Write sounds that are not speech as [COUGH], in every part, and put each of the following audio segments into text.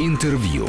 Интервью.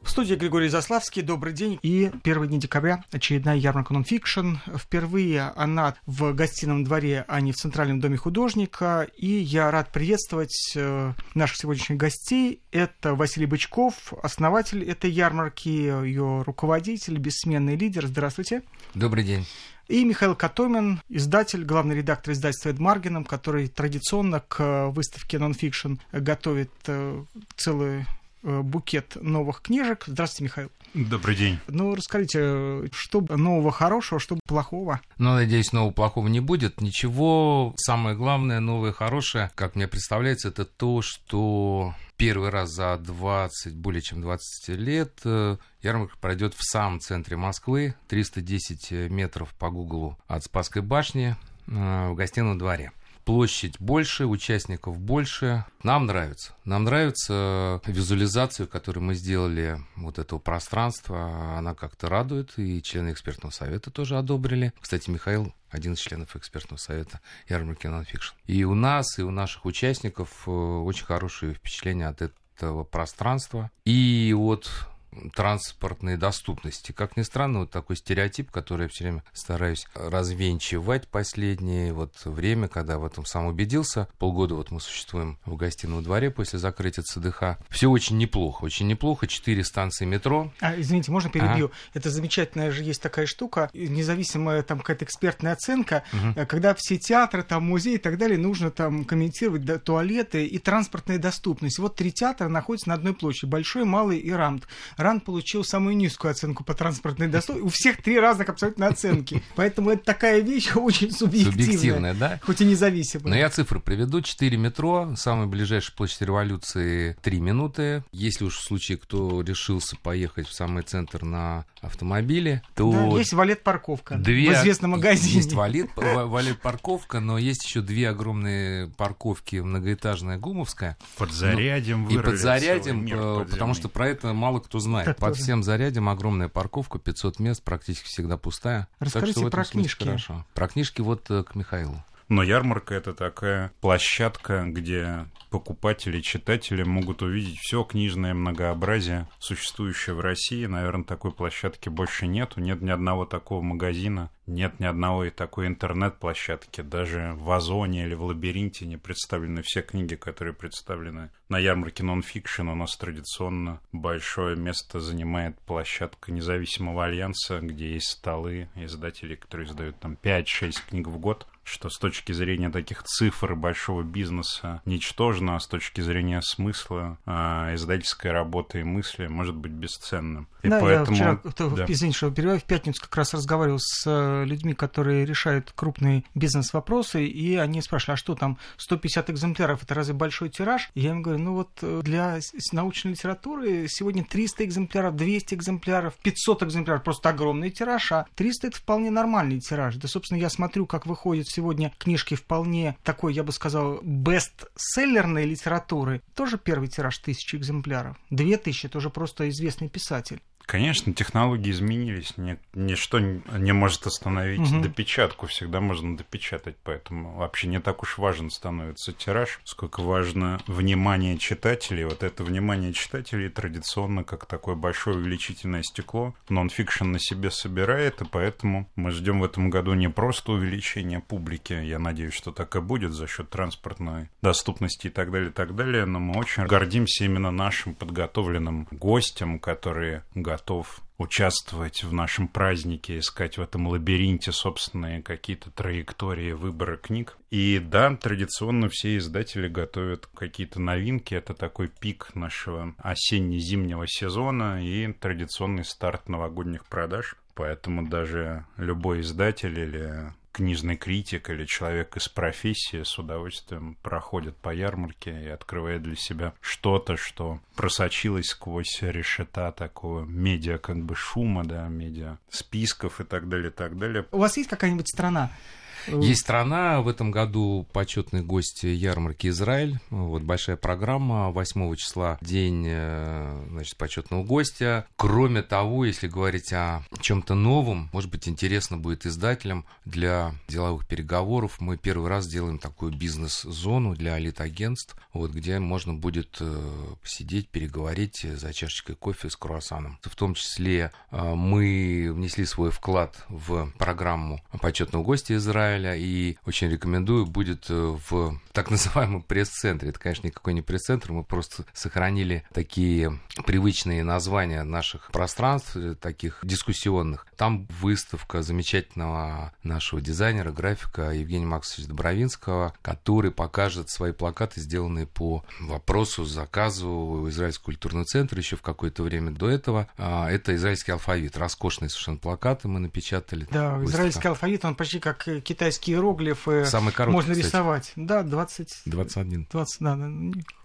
В студии Григорий Заславский. Добрый день. И первый день декабря очередная ярмарка нонфикшн. Впервые она в гостином дворе, а не в Центральном доме художника. И я рад приветствовать э, наших сегодняшних гостей. Это Василий Бычков, основатель этой ярмарки, ее руководитель, бессменный лидер. Здравствуйте. Добрый день. И Михаил Котомин, издатель, главный редактор издательства Эдмаргеном, который традиционно к выставке нонфикшн готовит э, целую Э, букет новых книжек. Здравствуйте, Михаил. Добрый день. Ну, расскажите, что нового хорошего, что плохого? Ну, надеюсь, нового плохого не будет. Ничего. Самое главное, новое хорошее, как мне представляется, это то, что первый раз за 20, более чем 20 лет э, ярмарка пройдет в самом центре Москвы, 310 метров по Гуглу от Спасской башни э, в гостином дворе площадь больше, участников больше. Нам нравится. Нам нравится визуализацию, которую мы сделали вот этого пространства. Она как-то радует, и члены экспертного совета тоже одобрили. Кстати, Михаил один из членов экспертного совета ярмарки Nonfiction. И у нас, и у наших участников э, очень хорошие впечатления от этого пространства. И от транспортной доступности. Как ни странно, вот такой стереотип, который я все время стараюсь развенчивать последнее вот время, когда в этом сам убедился. Полгода вот мы существуем в гостином дворе после закрытия ЦДХ. Все очень неплохо, очень неплохо. Четыре станции метро. А, извините, можно перебью? Ага. Это замечательная же есть такая штука, независимая там какая-то экспертная оценка, угу. когда все театры, там музеи и так далее, нужно там комментировать да, туалеты и транспортная доступность. Вот три театра находятся на одной площади, Большой, Малый и Рамт. Ран получил самую низкую оценку по транспортной доступности. У всех три разных абсолютно оценки. [LAUGHS] Поэтому это такая вещь [LAUGHS] очень субъективная. Субъективная, да? Хоть и независимая. Но я цифры приведу. Четыре метро, самая ближайшая площадь революции три минуты. Если уж в случае, кто решился поехать в самый центр на автомобиле, то... Да, есть валет-парковка две... в известном магазине. Есть валет, [LAUGHS] валет-парковка, но есть еще две огромные парковки многоэтажная Гумовская. Под зарядем ну, И под зарядем, э, потому что про это мало кто знает. Так Под всем зарядом огромная парковка, 500 мест, практически всегда пустая. Расскажите про книжки. Хорошо. Про книжки вот э, к Михаилу. Но ярмарка это такая площадка, где покупатели, читатели могут увидеть все книжное многообразие, существующее в России. Наверное, такой площадки больше нету. Нет ни одного такого магазина, нет ни одного и такой интернет-площадки. Даже в Озоне или в Лабиринте не представлены все книги, которые представлены на ярмарке нонфикшн. У нас традиционно большое место занимает площадка независимого альянса, где есть столы издателей, которые издают там 5-6 книг в год что с точки зрения таких цифр большого бизнеса ничтожно, а с точки зрения смысла э, издательской работы и мысли может быть бесценным. И да, поэтому... я вчера, да. извините, что перебиваю, в пятницу как раз разговаривал с э, людьми, которые решают крупные бизнес-вопросы, и они спрашивали, а что там, 150 экземпляров, это разве большой тираж? И я им говорю, ну вот э, для научной литературы сегодня 300 экземпляров, 200 экземпляров, 500 экземпляров, просто огромный тираж, а 300 это вполне нормальный тираж. Да, собственно, я смотрю, как выходит сегодня книжки вполне такой, я бы сказал, бестселлерной литературы. Тоже первый тираж тысячи экземпляров. Две тысячи, это уже просто известный писатель. Конечно, технологии изменились, ни, ничто не может остановить угу. допечатку, всегда можно допечатать, поэтому вообще не так уж важен становится тираж, сколько важно внимание читателей. Вот это внимание читателей традиционно как такое большое увеличительное стекло нонфикшн на себе собирает, и поэтому мы ждем в этом году не просто увеличения публики, я надеюсь, что так и будет за счет транспортной доступности и так далее, и так далее, но мы очень гордимся именно нашим подготовленным гостям, которые готовы готов участвовать в нашем празднике, искать в этом лабиринте собственные какие-то траектории выбора книг. И да, традиционно все издатели готовят какие-то новинки. Это такой пик нашего осенне-зимнего сезона и традиционный старт новогодних продаж. Поэтому даже любой издатель или книжный критик или человек из профессии с удовольствием проходит по ярмарке и открывает для себя что-то, что просочилось сквозь решета такого медиа как бы шума, да, медиа списков и так далее, и так далее. У вас есть какая-нибудь страна, Есть страна, в этом году почетный гость ярмарки Израиль. Вот большая программа, 8 числа день э, значит, почетного гостя. Кроме того, если говорить о чем-то новом, может быть, интересно будет издателям для деловых переговоров. Мы первый раз делаем такую бизнес-зону для элит-агентств, вот, где можно будет э, посидеть, переговорить за чашечкой кофе с круассаном. В том числе э, мы внесли свой вклад в программу почетного гостя Израиля и очень рекомендую, будет э, в так называемом пресс-центре. Это, конечно, никакой не пресс-центр, мы просто сохранили такие привычные названия наших пространств, э, таких дискуссионных. Там выставка замечательного нашего дизайнера, графика Евгения Максовича Добровинского, который покажет свои плакаты, сделанные по вопросу, заказу Израильского культурного центра еще в какое-то время до этого. А, это израильский алфавит, роскошные совершенно плакаты мы напечатали. Да, выставка. израильский алфавит, он почти как китайские иероглифы. Самый короткий, Можно кстати. рисовать. Да, 20... 21. 20, да,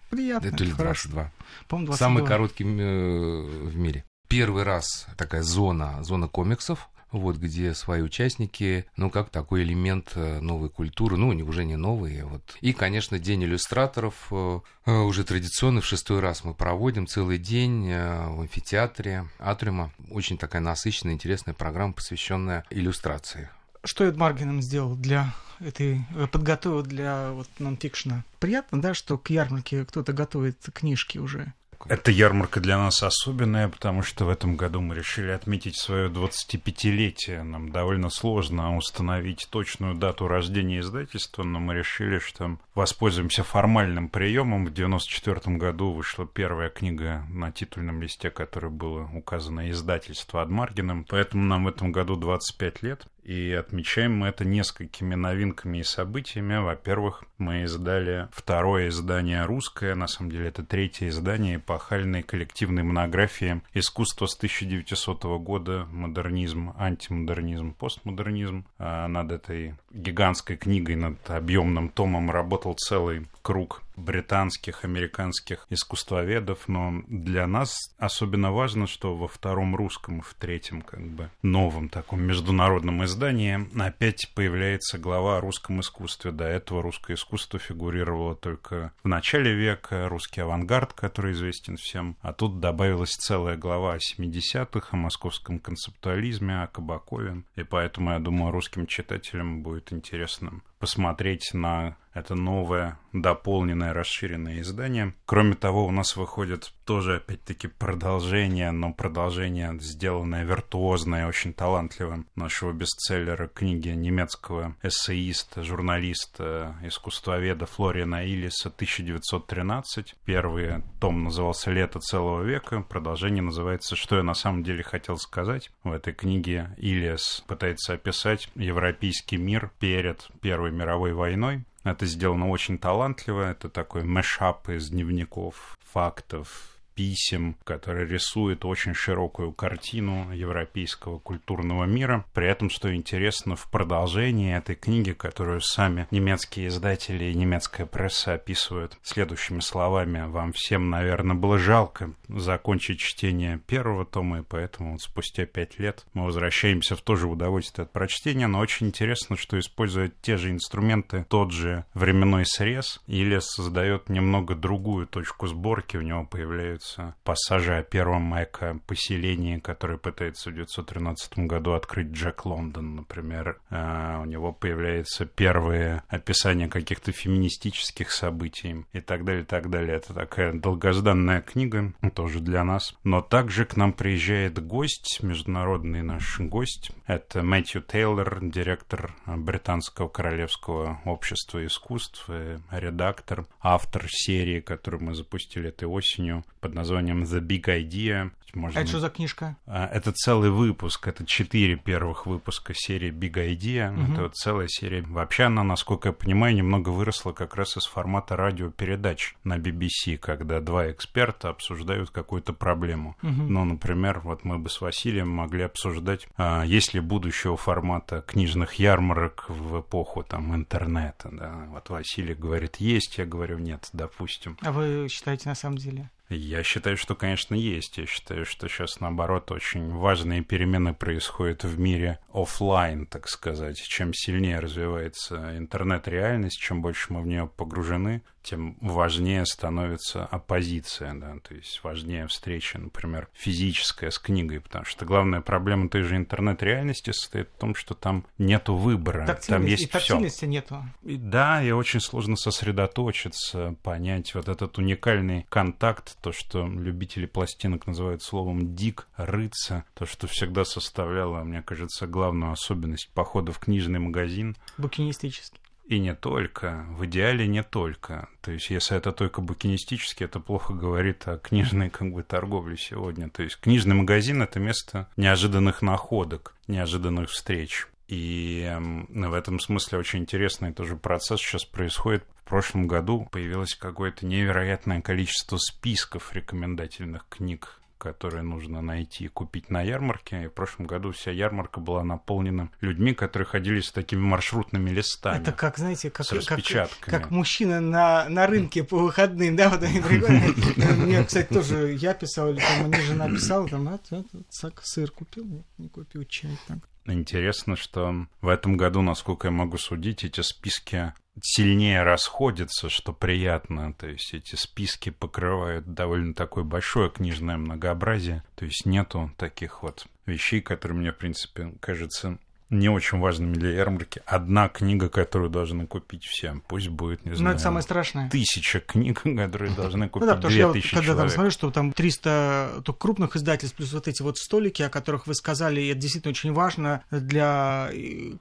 приятно. Это или 22. По-моему, 22. Самый короткий э, в мире. Первый раз такая зона, зона комиксов, вот, где свои участники, ну, как такой элемент э, новой культуры, ну, уже не новые, вот. И, конечно, День иллюстраторов, э, уже традиционно в шестой раз мы проводим целый день в амфитеатре Атриума. Очень такая насыщенная, интересная программа, посвященная иллюстрации. Что Эд Маргином сделал для этой, подготовил для вот нонфикшена? Приятно, да, что к ярмарке кто-то готовит книжки уже? Эта ярмарка для нас особенная, потому что в этом году мы решили отметить свое 25-летие. Нам довольно сложно установить точную дату рождения издательства, но мы решили, что воспользуемся формальным приемом. В 1994 году вышла первая книга на титульном листе, которой было указано издательство Адмаргиным, поэтому нам в этом году 25 лет. И отмечаем мы это несколькими новинками и событиями. Во-первых, мы издали второе издание русское, на самом деле это третье издание эпохальной коллективной монографии «Искусство с 1900 года. Модернизм, антимодернизм, постмодернизм». А над этой гигантской книгой, над объемным томом работал целый круг британских, американских искусствоведов, но для нас особенно важно, что во втором русском, в третьем, как бы, новом таком международном издании опять появляется глава о русском искусстве. До этого русское искусство фигурировало только в начале века, русский авангард, который известен всем, а тут добавилась целая глава о 70-х, о московском концептуализме, о Кабакове, и поэтому, я думаю, русским читателям будет интересно посмотреть на это новое, дополненное, расширенное издание. Кроме того, у нас выходит тоже, опять-таки, продолжение, но продолжение, сделанное виртуозно и очень талантливым нашего бестселлера книги немецкого эссеиста, журналиста, искусствоведа Флориана Иллиса «1913». Первый том назывался «Лето целого века», продолжение называется «Что я на самом деле хотел сказать». В этой книге Иллис пытается описать европейский мир перед Первой мировой войной, это сделано очень талантливо. Это такой мешап из дневников, фактов, писем, который рисует очень широкую картину европейского культурного мира. При этом, что интересно, в продолжении этой книги, которую сами немецкие издатели и немецкая пресса описывают следующими словами, вам всем, наверное, было жалко закончить чтение первого тома, и поэтому вот спустя пять лет мы возвращаемся в то же удовольствие от прочтения, но очень интересно, что используя те же инструменты, тот же временной срез, или создает немного другую точку сборки, у него появляются появляются пассажи о первом эко-поселении, который пытается в 1913 году открыть Джек Лондон, например. А, у него появляется первые описания каких-то феминистических событий и так далее, и так далее. Это такая долгожданная книга, тоже для нас. Но также к нам приезжает гость, международный наш гость. Это Мэтью Тейлор, директор Британского Королевского общества искусств, редактор, автор серии, которую мы запустили этой осенью под названием The Big Idea. Можно... А это что за книжка? А, это целый выпуск, это четыре первых выпуска серии Big Idea. Угу. Это вот целая серия. Вообще она, насколько я понимаю, немного выросла как раз из формата радиопередач на BBC, когда два эксперта обсуждают какую-то проблему. Угу. Ну, например, вот мы бы с Василием могли обсуждать, а, есть ли будущего формата книжных ярмарок в эпоху там интернета. Да? Вот Василий говорит, есть, я говорю, нет, допустим. А вы считаете на самом деле? Я считаю, что, конечно, есть. Я считаю, что сейчас, наоборот, очень важные перемены происходят в мире офлайн, так сказать. Чем сильнее развивается интернет-реальность, чем больше мы в нее погружены, тем важнее становится оппозиция, да, то есть важнее встреча, например, физическая с книгой, потому что главная проблема той же интернет-реальности состоит в том, что там нету выбора, там есть и все. нету. И, да, и очень сложно сосредоточиться, понять вот этот уникальный контакт, то, что любители пластинок называют словом «дик», «рыться», то, что всегда составляло, мне кажется, главную особенность похода в книжный магазин. Букинистический. И не только, в идеале не только. То есть, если это только букинистически, это плохо говорит о книжной как бы торговле сегодня. То есть, книжный магазин – это место неожиданных находок, неожиданных встреч. И в этом смысле очень интересный тоже процесс сейчас происходит. В прошлом году появилось какое-то невероятное количество списков рекомендательных книг которые нужно найти и купить на ярмарке. И в прошлом году вся ярмарка была наполнена людьми, которые ходили с такими маршрутными листами. Это как, знаете, как, как, как мужчина на, на рынке по выходным, да, вот они приходят. [LAUGHS] Мне, кстати, тоже я писал, или там мне жена писала, там, а, сыр купил, не купил чай. Так. Интересно, что в этом году, насколько я могу судить, эти списки сильнее расходятся, что приятно. То есть эти списки покрывают довольно такое большое книжное многообразие. То есть нету таких вот вещей, которые мне, в принципе, кажется не очень важными для ярмарки. Одна книга, которую должны купить все. Пусть будет, не знаю... Ну, это самое страшное. Тысяча книг, [LAUGHS] которые должны купить ну, да, две тысячи я, когда человек. там смотрю, что там 300 то крупных издательств, плюс вот эти вот столики, о которых вы сказали, и это действительно очень важно для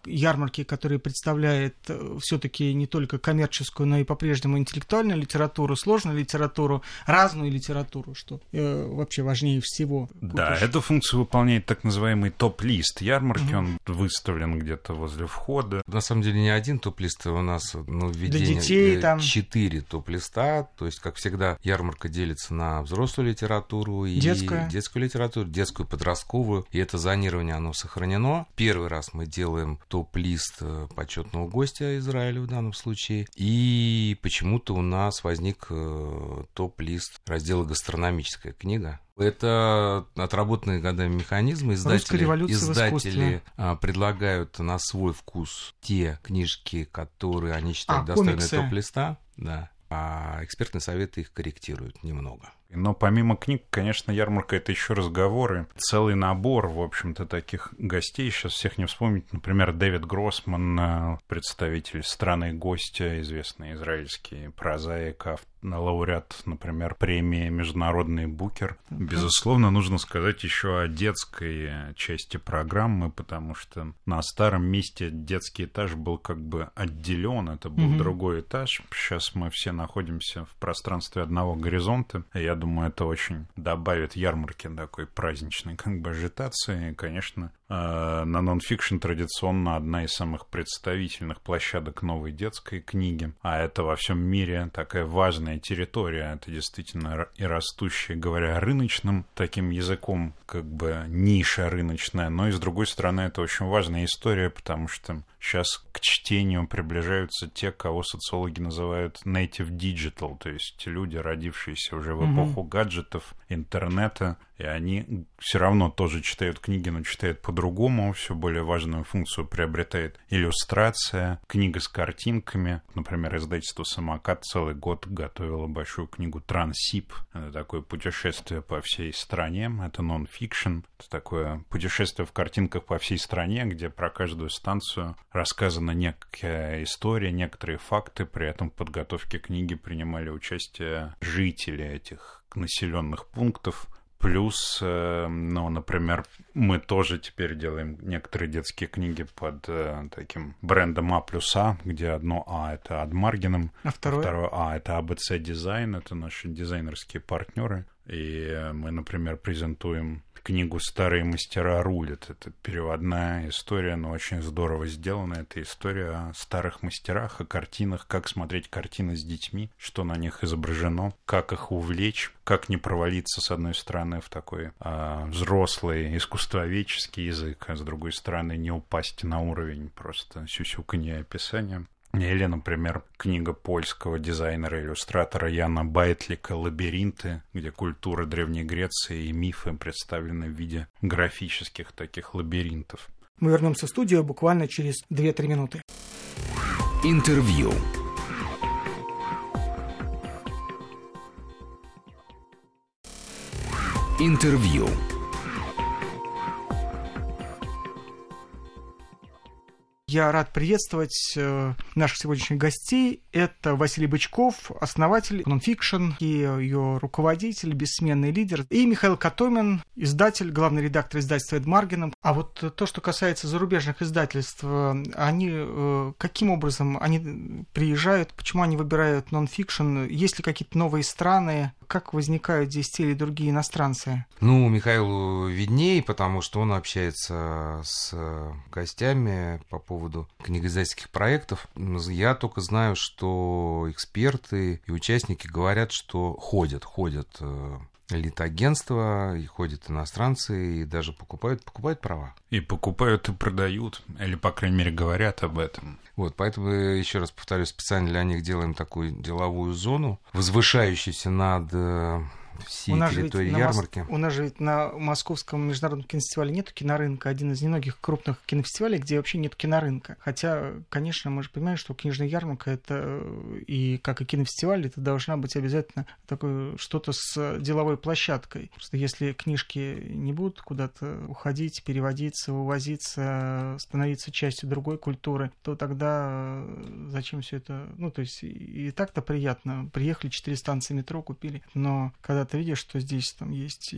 ярмарки, которая представляет э, все-таки не только коммерческую, но и по-прежнему интеллектуальную литературу, сложную литературу, разную литературу, что э, вообще важнее всего. Да, Купишь. эту функцию выполняет так называемый топ-лист ярмарки, угу. он выставлен где-то возле входа. На самом деле не один топ-лист, у нас ну, введение Для детей там. четыре топ-листа, то есть, как всегда, ярмарка делится на взрослую литературу и детскую, детскую литературу, детскую, подростковую, и это зонирование, оно сохранено. Первый раз мы делаем топ-лист э, почетного гостя Израиля в данном случае, и почему-то у нас возник э, топ-лист раздела «Гастрономическая книга», это отработанные годами механизмы. Издатели, издатели а, предлагают на свой вкус те книжки, которые они считают а, достойны топ-листа. Да. А экспертные советы их корректируют немного. Но помимо книг, конечно, ярмарка это еще разговоры. Целый набор, в общем-то, таких гостей. Сейчас всех не вспомнить. Например, Дэвид Гроссман, э, представитель страны гостя, известный израильский прозаик, автор лауреат, например, премии «Международный букер». Безусловно, нужно сказать еще о детской части программы, потому что на старом месте детский этаж был как бы отделен, это был mm-hmm. другой этаж. Сейчас мы все находимся в пространстве одного горизонта. Я думаю, это очень добавит ярмарки такой праздничной как бы ажитации. И, конечно, Э, на нонфикшн традиционно одна из самых представительных площадок новой детской книги, а это во всем мире такая важная территория, это действительно и растущая, говоря рыночным таким языком, как бы ниша рыночная, но и с другой стороны это очень важная история, потому что сейчас к чтению приближаются те, кого социологи называют native digital, то есть люди, родившиеся уже в эпоху mm-hmm. гаджетов, интернета, и они все равно тоже читают книги, но читают по-другому. Все более важную функцию приобретает иллюстрация, книга с картинками. Например, издательство «Самокат» целый год готовило большую книгу «Трансип». Это такое путешествие по всей стране. Это нон-фикшн. Это такое путешествие в картинках по всей стране, где про каждую станцию рассказана некая история, некоторые факты. При этом в подготовке книги принимали участие жители этих населенных пунктов. Плюс, э, ну, например, мы тоже теперь делаем некоторые детские книги под э, таким брендом А плюс А, где одно А это Адмаргином, а второе? второе А это АБЦ Дизайн, это наши дизайнерские партнеры. И э, мы, например, презентуем книгу «Старые мастера рулят». Это переводная история, но очень здорово сделана. Это история о старых мастерах, о картинах, как смотреть картины с детьми, что на них изображено, как их увлечь, как не провалиться, с одной стороны, в такой а, взрослый искусствоведческий язык, а с другой стороны, не упасть на уровень просто сюсюканья описания. Или, например, книга польского дизайнера-иллюстратора Яна Байтлика «Лабиринты», где культура Древней Греции и мифы представлены в виде графических таких лабиринтов. Мы вернемся в студию буквально через 2-3 минуты. Интервью. Интервью. Я рад приветствовать э, наших сегодняшних гостей. Это Василий Бычков, основатель Nonfiction и ее руководитель, бессменный лидер. И Михаил Катомин, издатель, главный редактор издательства Эдмаргена. А вот то, что касается зарубежных издательств, они э, каким образом они приезжают, почему они выбирают Nonfiction, есть ли какие-то новые страны, как возникают здесь те или другие иностранцы? Ну, Михаилу виднее, потому что он общается с гостями по поводу книгоиздательских проектов. Я только знаю, что эксперты и участники говорят, что ходят, ходят э, элит-агентства, и ходят иностранцы, и даже покупают, покупают права. И покупают, и продают, или, по крайней мере, говорят об этом. Вот, поэтому, еще раз повторю, специально для них делаем такую деловую зону, возвышающуюся над э, всей у нас территории ведь ярмарки. Мос... У нас же ведь на Московском международном кинофестивале нет кинорынка, один из немногих крупных кинофестивалей, где вообще нет кинорынка. Хотя, конечно, мы же понимаем, что книжная ярмарка это и как и кинофестиваль, это должна быть обязательно такое что-то с деловой площадкой. Просто если книжки не будут куда-то уходить, переводиться, увозиться, становиться частью другой культуры, то тогда зачем все это? Ну, то есть и так-то приятно. Приехали, четыре станции метро купили, но когда ты видишь, что здесь там есть и,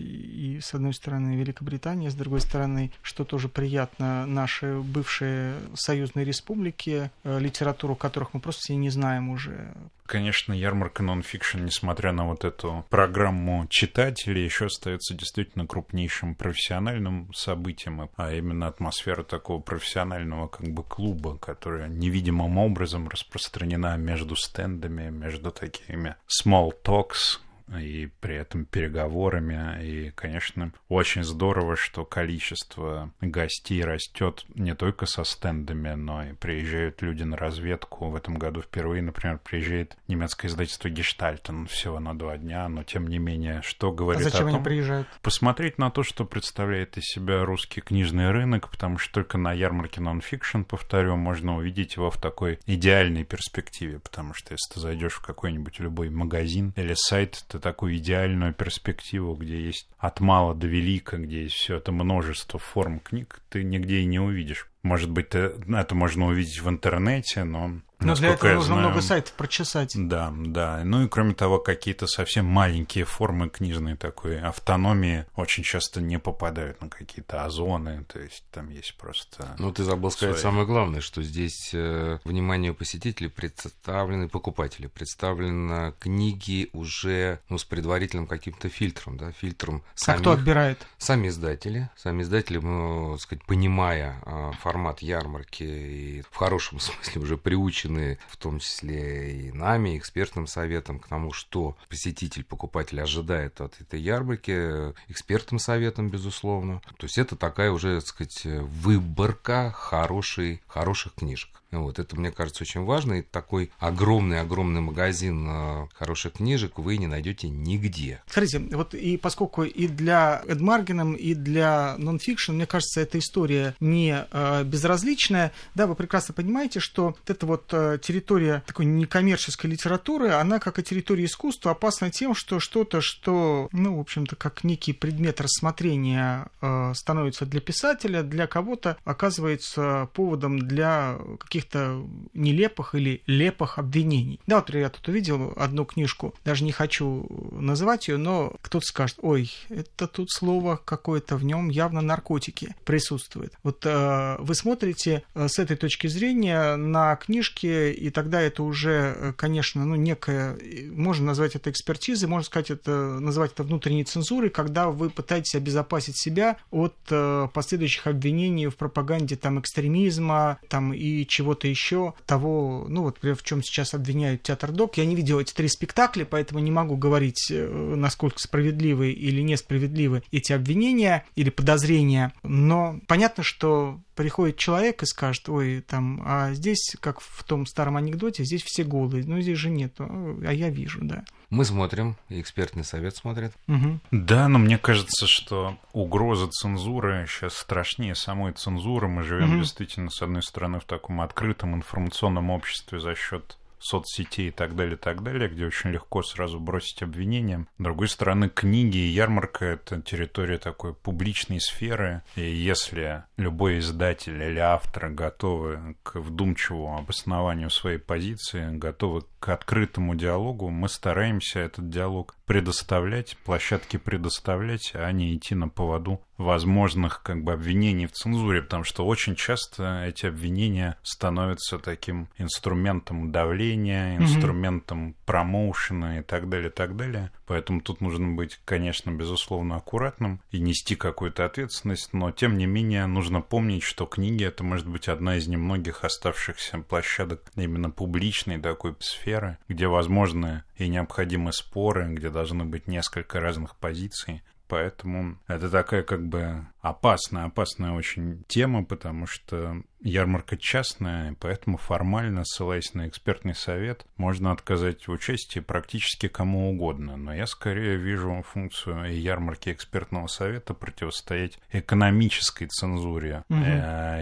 и с одной стороны Великобритания, с другой стороны, что тоже приятно, наши бывшие союзные республики, э, литературу которых мы просто все не знаем уже. Конечно, ярмарка нонфикшн, несмотря на вот эту программу читателей, еще остается действительно крупнейшим профессиональным событием, а именно атмосфера такого профессионального как бы клуба, которая невидимым образом распространена между стендами, между такими small talks, и при этом переговорами. И, конечно, очень здорово, что количество гостей растет не только со стендами, но и приезжают люди на разведку. В этом году впервые, например, приезжает немецкое издательство Гештальтен всего на два дня, но тем не менее, что говорит а зачем о том... они приезжают? Посмотреть на то, что представляет из себя русский книжный рынок, потому что только на ярмарке нонфикшн, повторю, можно увидеть его в такой идеальной перспективе, потому что если ты зайдешь в какой-нибудь любой магазин или сайт, ты такую идеальную перспективу, где есть от мала до велика, где есть все это множество форм книг, ты нигде и не увидишь. Может быть, это можно увидеть в интернете, но но для этого нужно знаю, много сайтов прочесать. Да, да. Ну и кроме того, какие-то совсем маленькие формы книжной такой автономии очень часто не попадают на какие-то озоны. То есть там есть просто... Ну ты забыл сказать свои... самое главное, что здесь э, вниманию посетителей представлены покупатели, представлены книги уже ну, с предварительным каким-то фильтром, да, фильтром самих... А кто отбирает? Сами издатели. Сами издатели, ну, так сказать, понимая э, формат ярмарки и в хорошем [LAUGHS] смысле уже приучены обучены, в том числе и нами, экспертным советом, к тому, что посетитель, покупатель ожидает от этой ярмарки, экспертным советом, безусловно. То есть это такая уже, так сказать, выборка хорошей, хороших книжек. Вот, это, мне кажется, очень важно. И такой огромный-огромный магазин э, хороших книжек вы не найдете нигде. Смотрите, вот и поскольку и для Эдмаргеном, и для нонфикшн, мне кажется, эта история не э, безразличная. Да, вы прекрасно понимаете, что вот эта вот э, территория такой некоммерческой литературы, она, как и территория искусства, опасна тем, что что-то, что, ну, в общем-то, как некий предмет рассмотрения э, становится для писателя, для кого-то оказывается поводом для каких каких-то нелепых или лепых обвинений. Да, вот я тут увидел одну книжку, даже не хочу называть ее, но кто-то скажет, ой, это тут слово какое-то в нем явно наркотики присутствует. Вот э, вы смотрите э, с этой точки зрения на книжки, и тогда это уже, э, конечно, ну, некая, можно назвать это экспертизой, можно сказать это, назвать это внутренней цензурой, когда вы пытаетесь обезопасить себя от э, последующих обвинений в пропаганде там экстремизма там и чего чего-то еще, того, ну вот, в чем сейчас обвиняют театр Док. Я не видел эти три спектакля, поэтому не могу говорить, э, насколько справедливы или несправедливы эти обвинения или подозрения. Но понятно, что приходит человек и скажет, ой, там, а здесь, как в том старом анекдоте, здесь все голые, ну здесь же нет, а я вижу, да. Мы смотрим, и экспертный совет смотрит. Угу. Да, но мне кажется, что угроза цензуры сейчас страшнее самой цензуры. Мы живем угу. действительно, с одной стороны, в таком открытом информационном обществе за счет соцсетей и так далее, и так далее, где очень легко сразу бросить обвинения. С другой стороны, книги и ярмарка — это территория такой публичной сферы, и если любой издатель или автор готовы к вдумчивому обоснованию своей позиции, готовы к открытому диалогу, мы стараемся этот диалог предоставлять, площадки предоставлять, а не идти на поводу возможных как бы обвинений в цензуре, потому что очень часто эти обвинения становятся таким инструментом давления, инструментом mm-hmm. промоушена и так далее, и так далее. Поэтому тут нужно быть, конечно, безусловно аккуратным и нести какую-то ответственность, но тем не менее нужно помнить, что книги это может быть одна из немногих оставшихся площадок именно публичной такой сферы, где возможны и необходимы споры, где должны быть несколько разных позиций. Поэтому это такая как бы опасная, опасная очень тема, потому что ярмарка частная, поэтому формально, ссылаясь на экспертный совет, можно отказать в участии практически кому угодно. Но я скорее вижу функцию ярмарки экспертного совета противостоять экономической цензуре угу.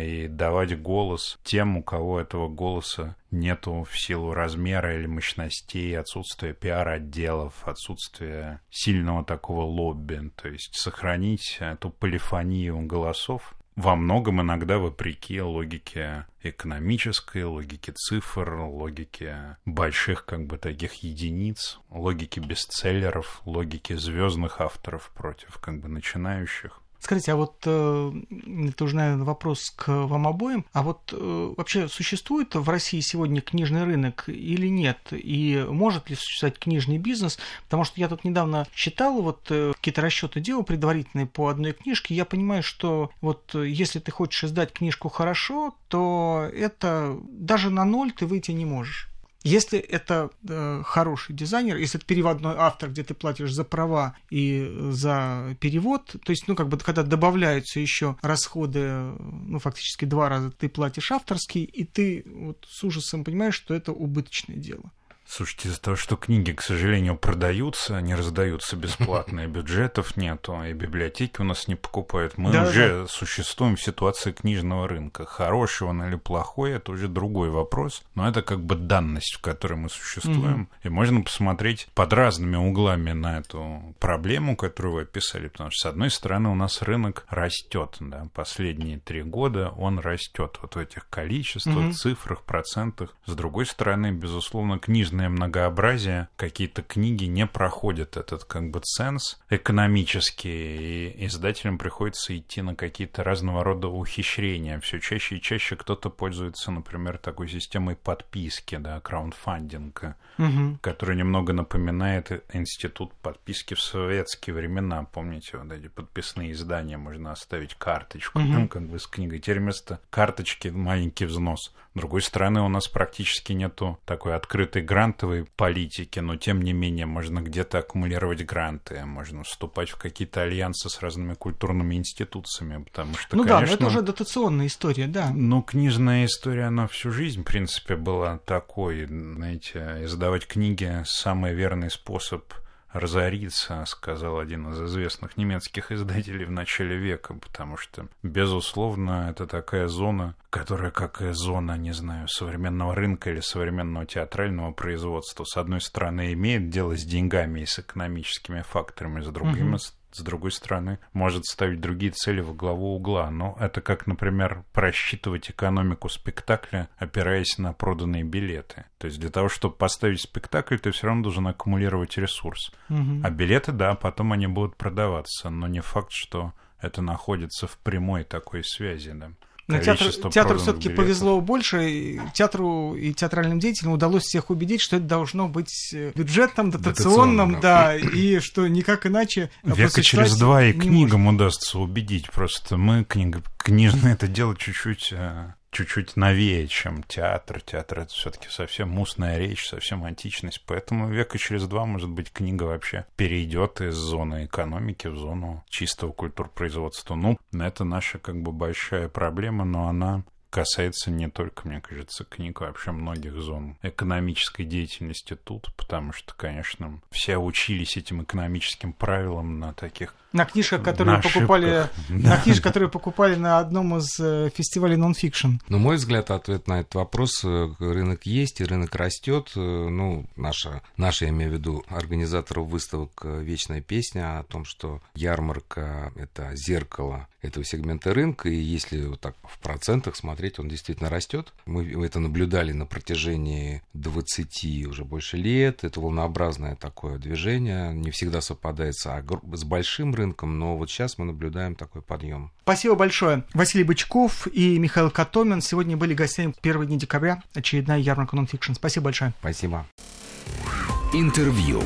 и давать голос тем, у кого этого голоса нету в силу размера или мощностей, отсутствия пиар-отделов, отсутствия сильного такого лобби. То есть сохранить эту полифонию голосов во многом иногда вопреки логике экономической, логике цифр, логике больших как бы таких единиц, логике бестселлеров, логике звездных авторов против как бы начинающих. Скажите, а вот э, это уже, наверное, вопрос к вам обоим. А вот э, вообще существует в России сегодня книжный рынок или нет? И может ли существовать книжный бизнес? Потому что я тут недавно читал, вот э, какие-то расчеты делал предварительные по одной книжке. Я понимаю, что вот если ты хочешь издать книжку хорошо, то это даже на ноль ты выйти не можешь. Если это э, хороший дизайнер, если это переводной автор, где ты платишь за права и за перевод, то есть, ну, как бы, когда добавляются еще расходы, ну, фактически два раза ты платишь авторский, и ты вот с ужасом понимаешь, что это убыточное дело. Слушайте, из-за того, что книги, к сожалению, продаются, не раздаются бесплатно, и бюджетов нету, и библиотеки у нас не покупают, мы да, уже да. существуем в ситуации книжного рынка. Хороший он или плохой, это уже другой вопрос, но это как бы данность, в которой мы существуем. Угу. И можно посмотреть под разными углами на эту проблему, которую вы описали, потому что, с одной стороны, у нас рынок растет, да, последние три года он растет вот в этих количествах, угу. цифрах, процентах. С другой стороны, безусловно, книжный книжное многообразие, какие-то книги не проходят этот как бы ценз экономический, и издателям приходится идти на какие-то разного рода ухищрения. Все чаще и чаще кто-то пользуется, например, такой системой подписки, да, краундфандинга, угу. который немного напоминает институт подписки в советские времена. Помните, вот эти подписные издания, можно оставить карточку, угу. там, как бы с книгой. Теперь вместо карточки маленький взнос. С другой стороны, у нас практически нету такой открытой грантовой политики, но тем не менее можно где-то аккумулировать гранты, можно вступать в какие-то альянсы с разными культурными институциями, потому что, Ну конечно, да, но это уже дотационная история, да. Ну, книжная история, она всю жизнь, в принципе, была такой, знаете, издавать книги – самый верный способ разориться, сказал один из известных немецких издателей в начале века, потому что, безусловно, это такая зона, которая, как и зона, не знаю, современного рынка или современного театрального производства, с одной стороны, имеет дело с деньгами и с экономическими факторами, с другими, mm-hmm с другой стороны, может ставить другие цели во главу угла. Но это как, например, просчитывать экономику спектакля, опираясь на проданные билеты. То есть для того, чтобы поставить спектакль, ты все равно должен аккумулировать ресурс. Угу. А билеты, да, потом они будут продаваться, но не факт, что это находится в прямой такой связи, да. Но театр, театру все-таки повезло больше. Театру и театральным деятелям удалось всех убедить, что это должно быть э, бюджетным, дотационным, да, и что никак иначе. Века через два и книгам может. удастся убедить. Просто мы, книга, книжное это дело чуть-чуть э, чуть-чуть новее, чем театр. Театр — это все-таки совсем устная речь, совсем античность. Поэтому века через два, может быть, книга вообще перейдет из зоны экономики в зону чистого культурпроизводства. Ну, это наша как бы большая проблема, но она касается не только, мне кажется, книг, а вообще многих зон экономической деятельности тут, потому что, конечно, все учились этим экономическим правилам на таких на книжках, которые на покупали, на книжках, которые покупали на одном из э, фестивалей нонфикшн. Ну, мой взгляд, ответ на этот вопрос: э, рынок есть и рынок растет. Э, ну, наша, наша, я имею в виду, организаторов выставок "Вечная песня" о том, что ярмарка это зеркало этого сегмента рынка, и если вот так в процентах смотреть, он действительно растет. Мы это наблюдали на протяжении 20 уже больше лет. Это волнообразное такое движение, не всегда совпадает с, с большим рынком, но вот сейчас мы наблюдаем такой подъем. Спасибо большое. Василий Бычков и Михаил Котомин сегодня были гостями первого дня декабря, очередная ярмарка нонфикшн. Спасибо большое. Спасибо. Интервью.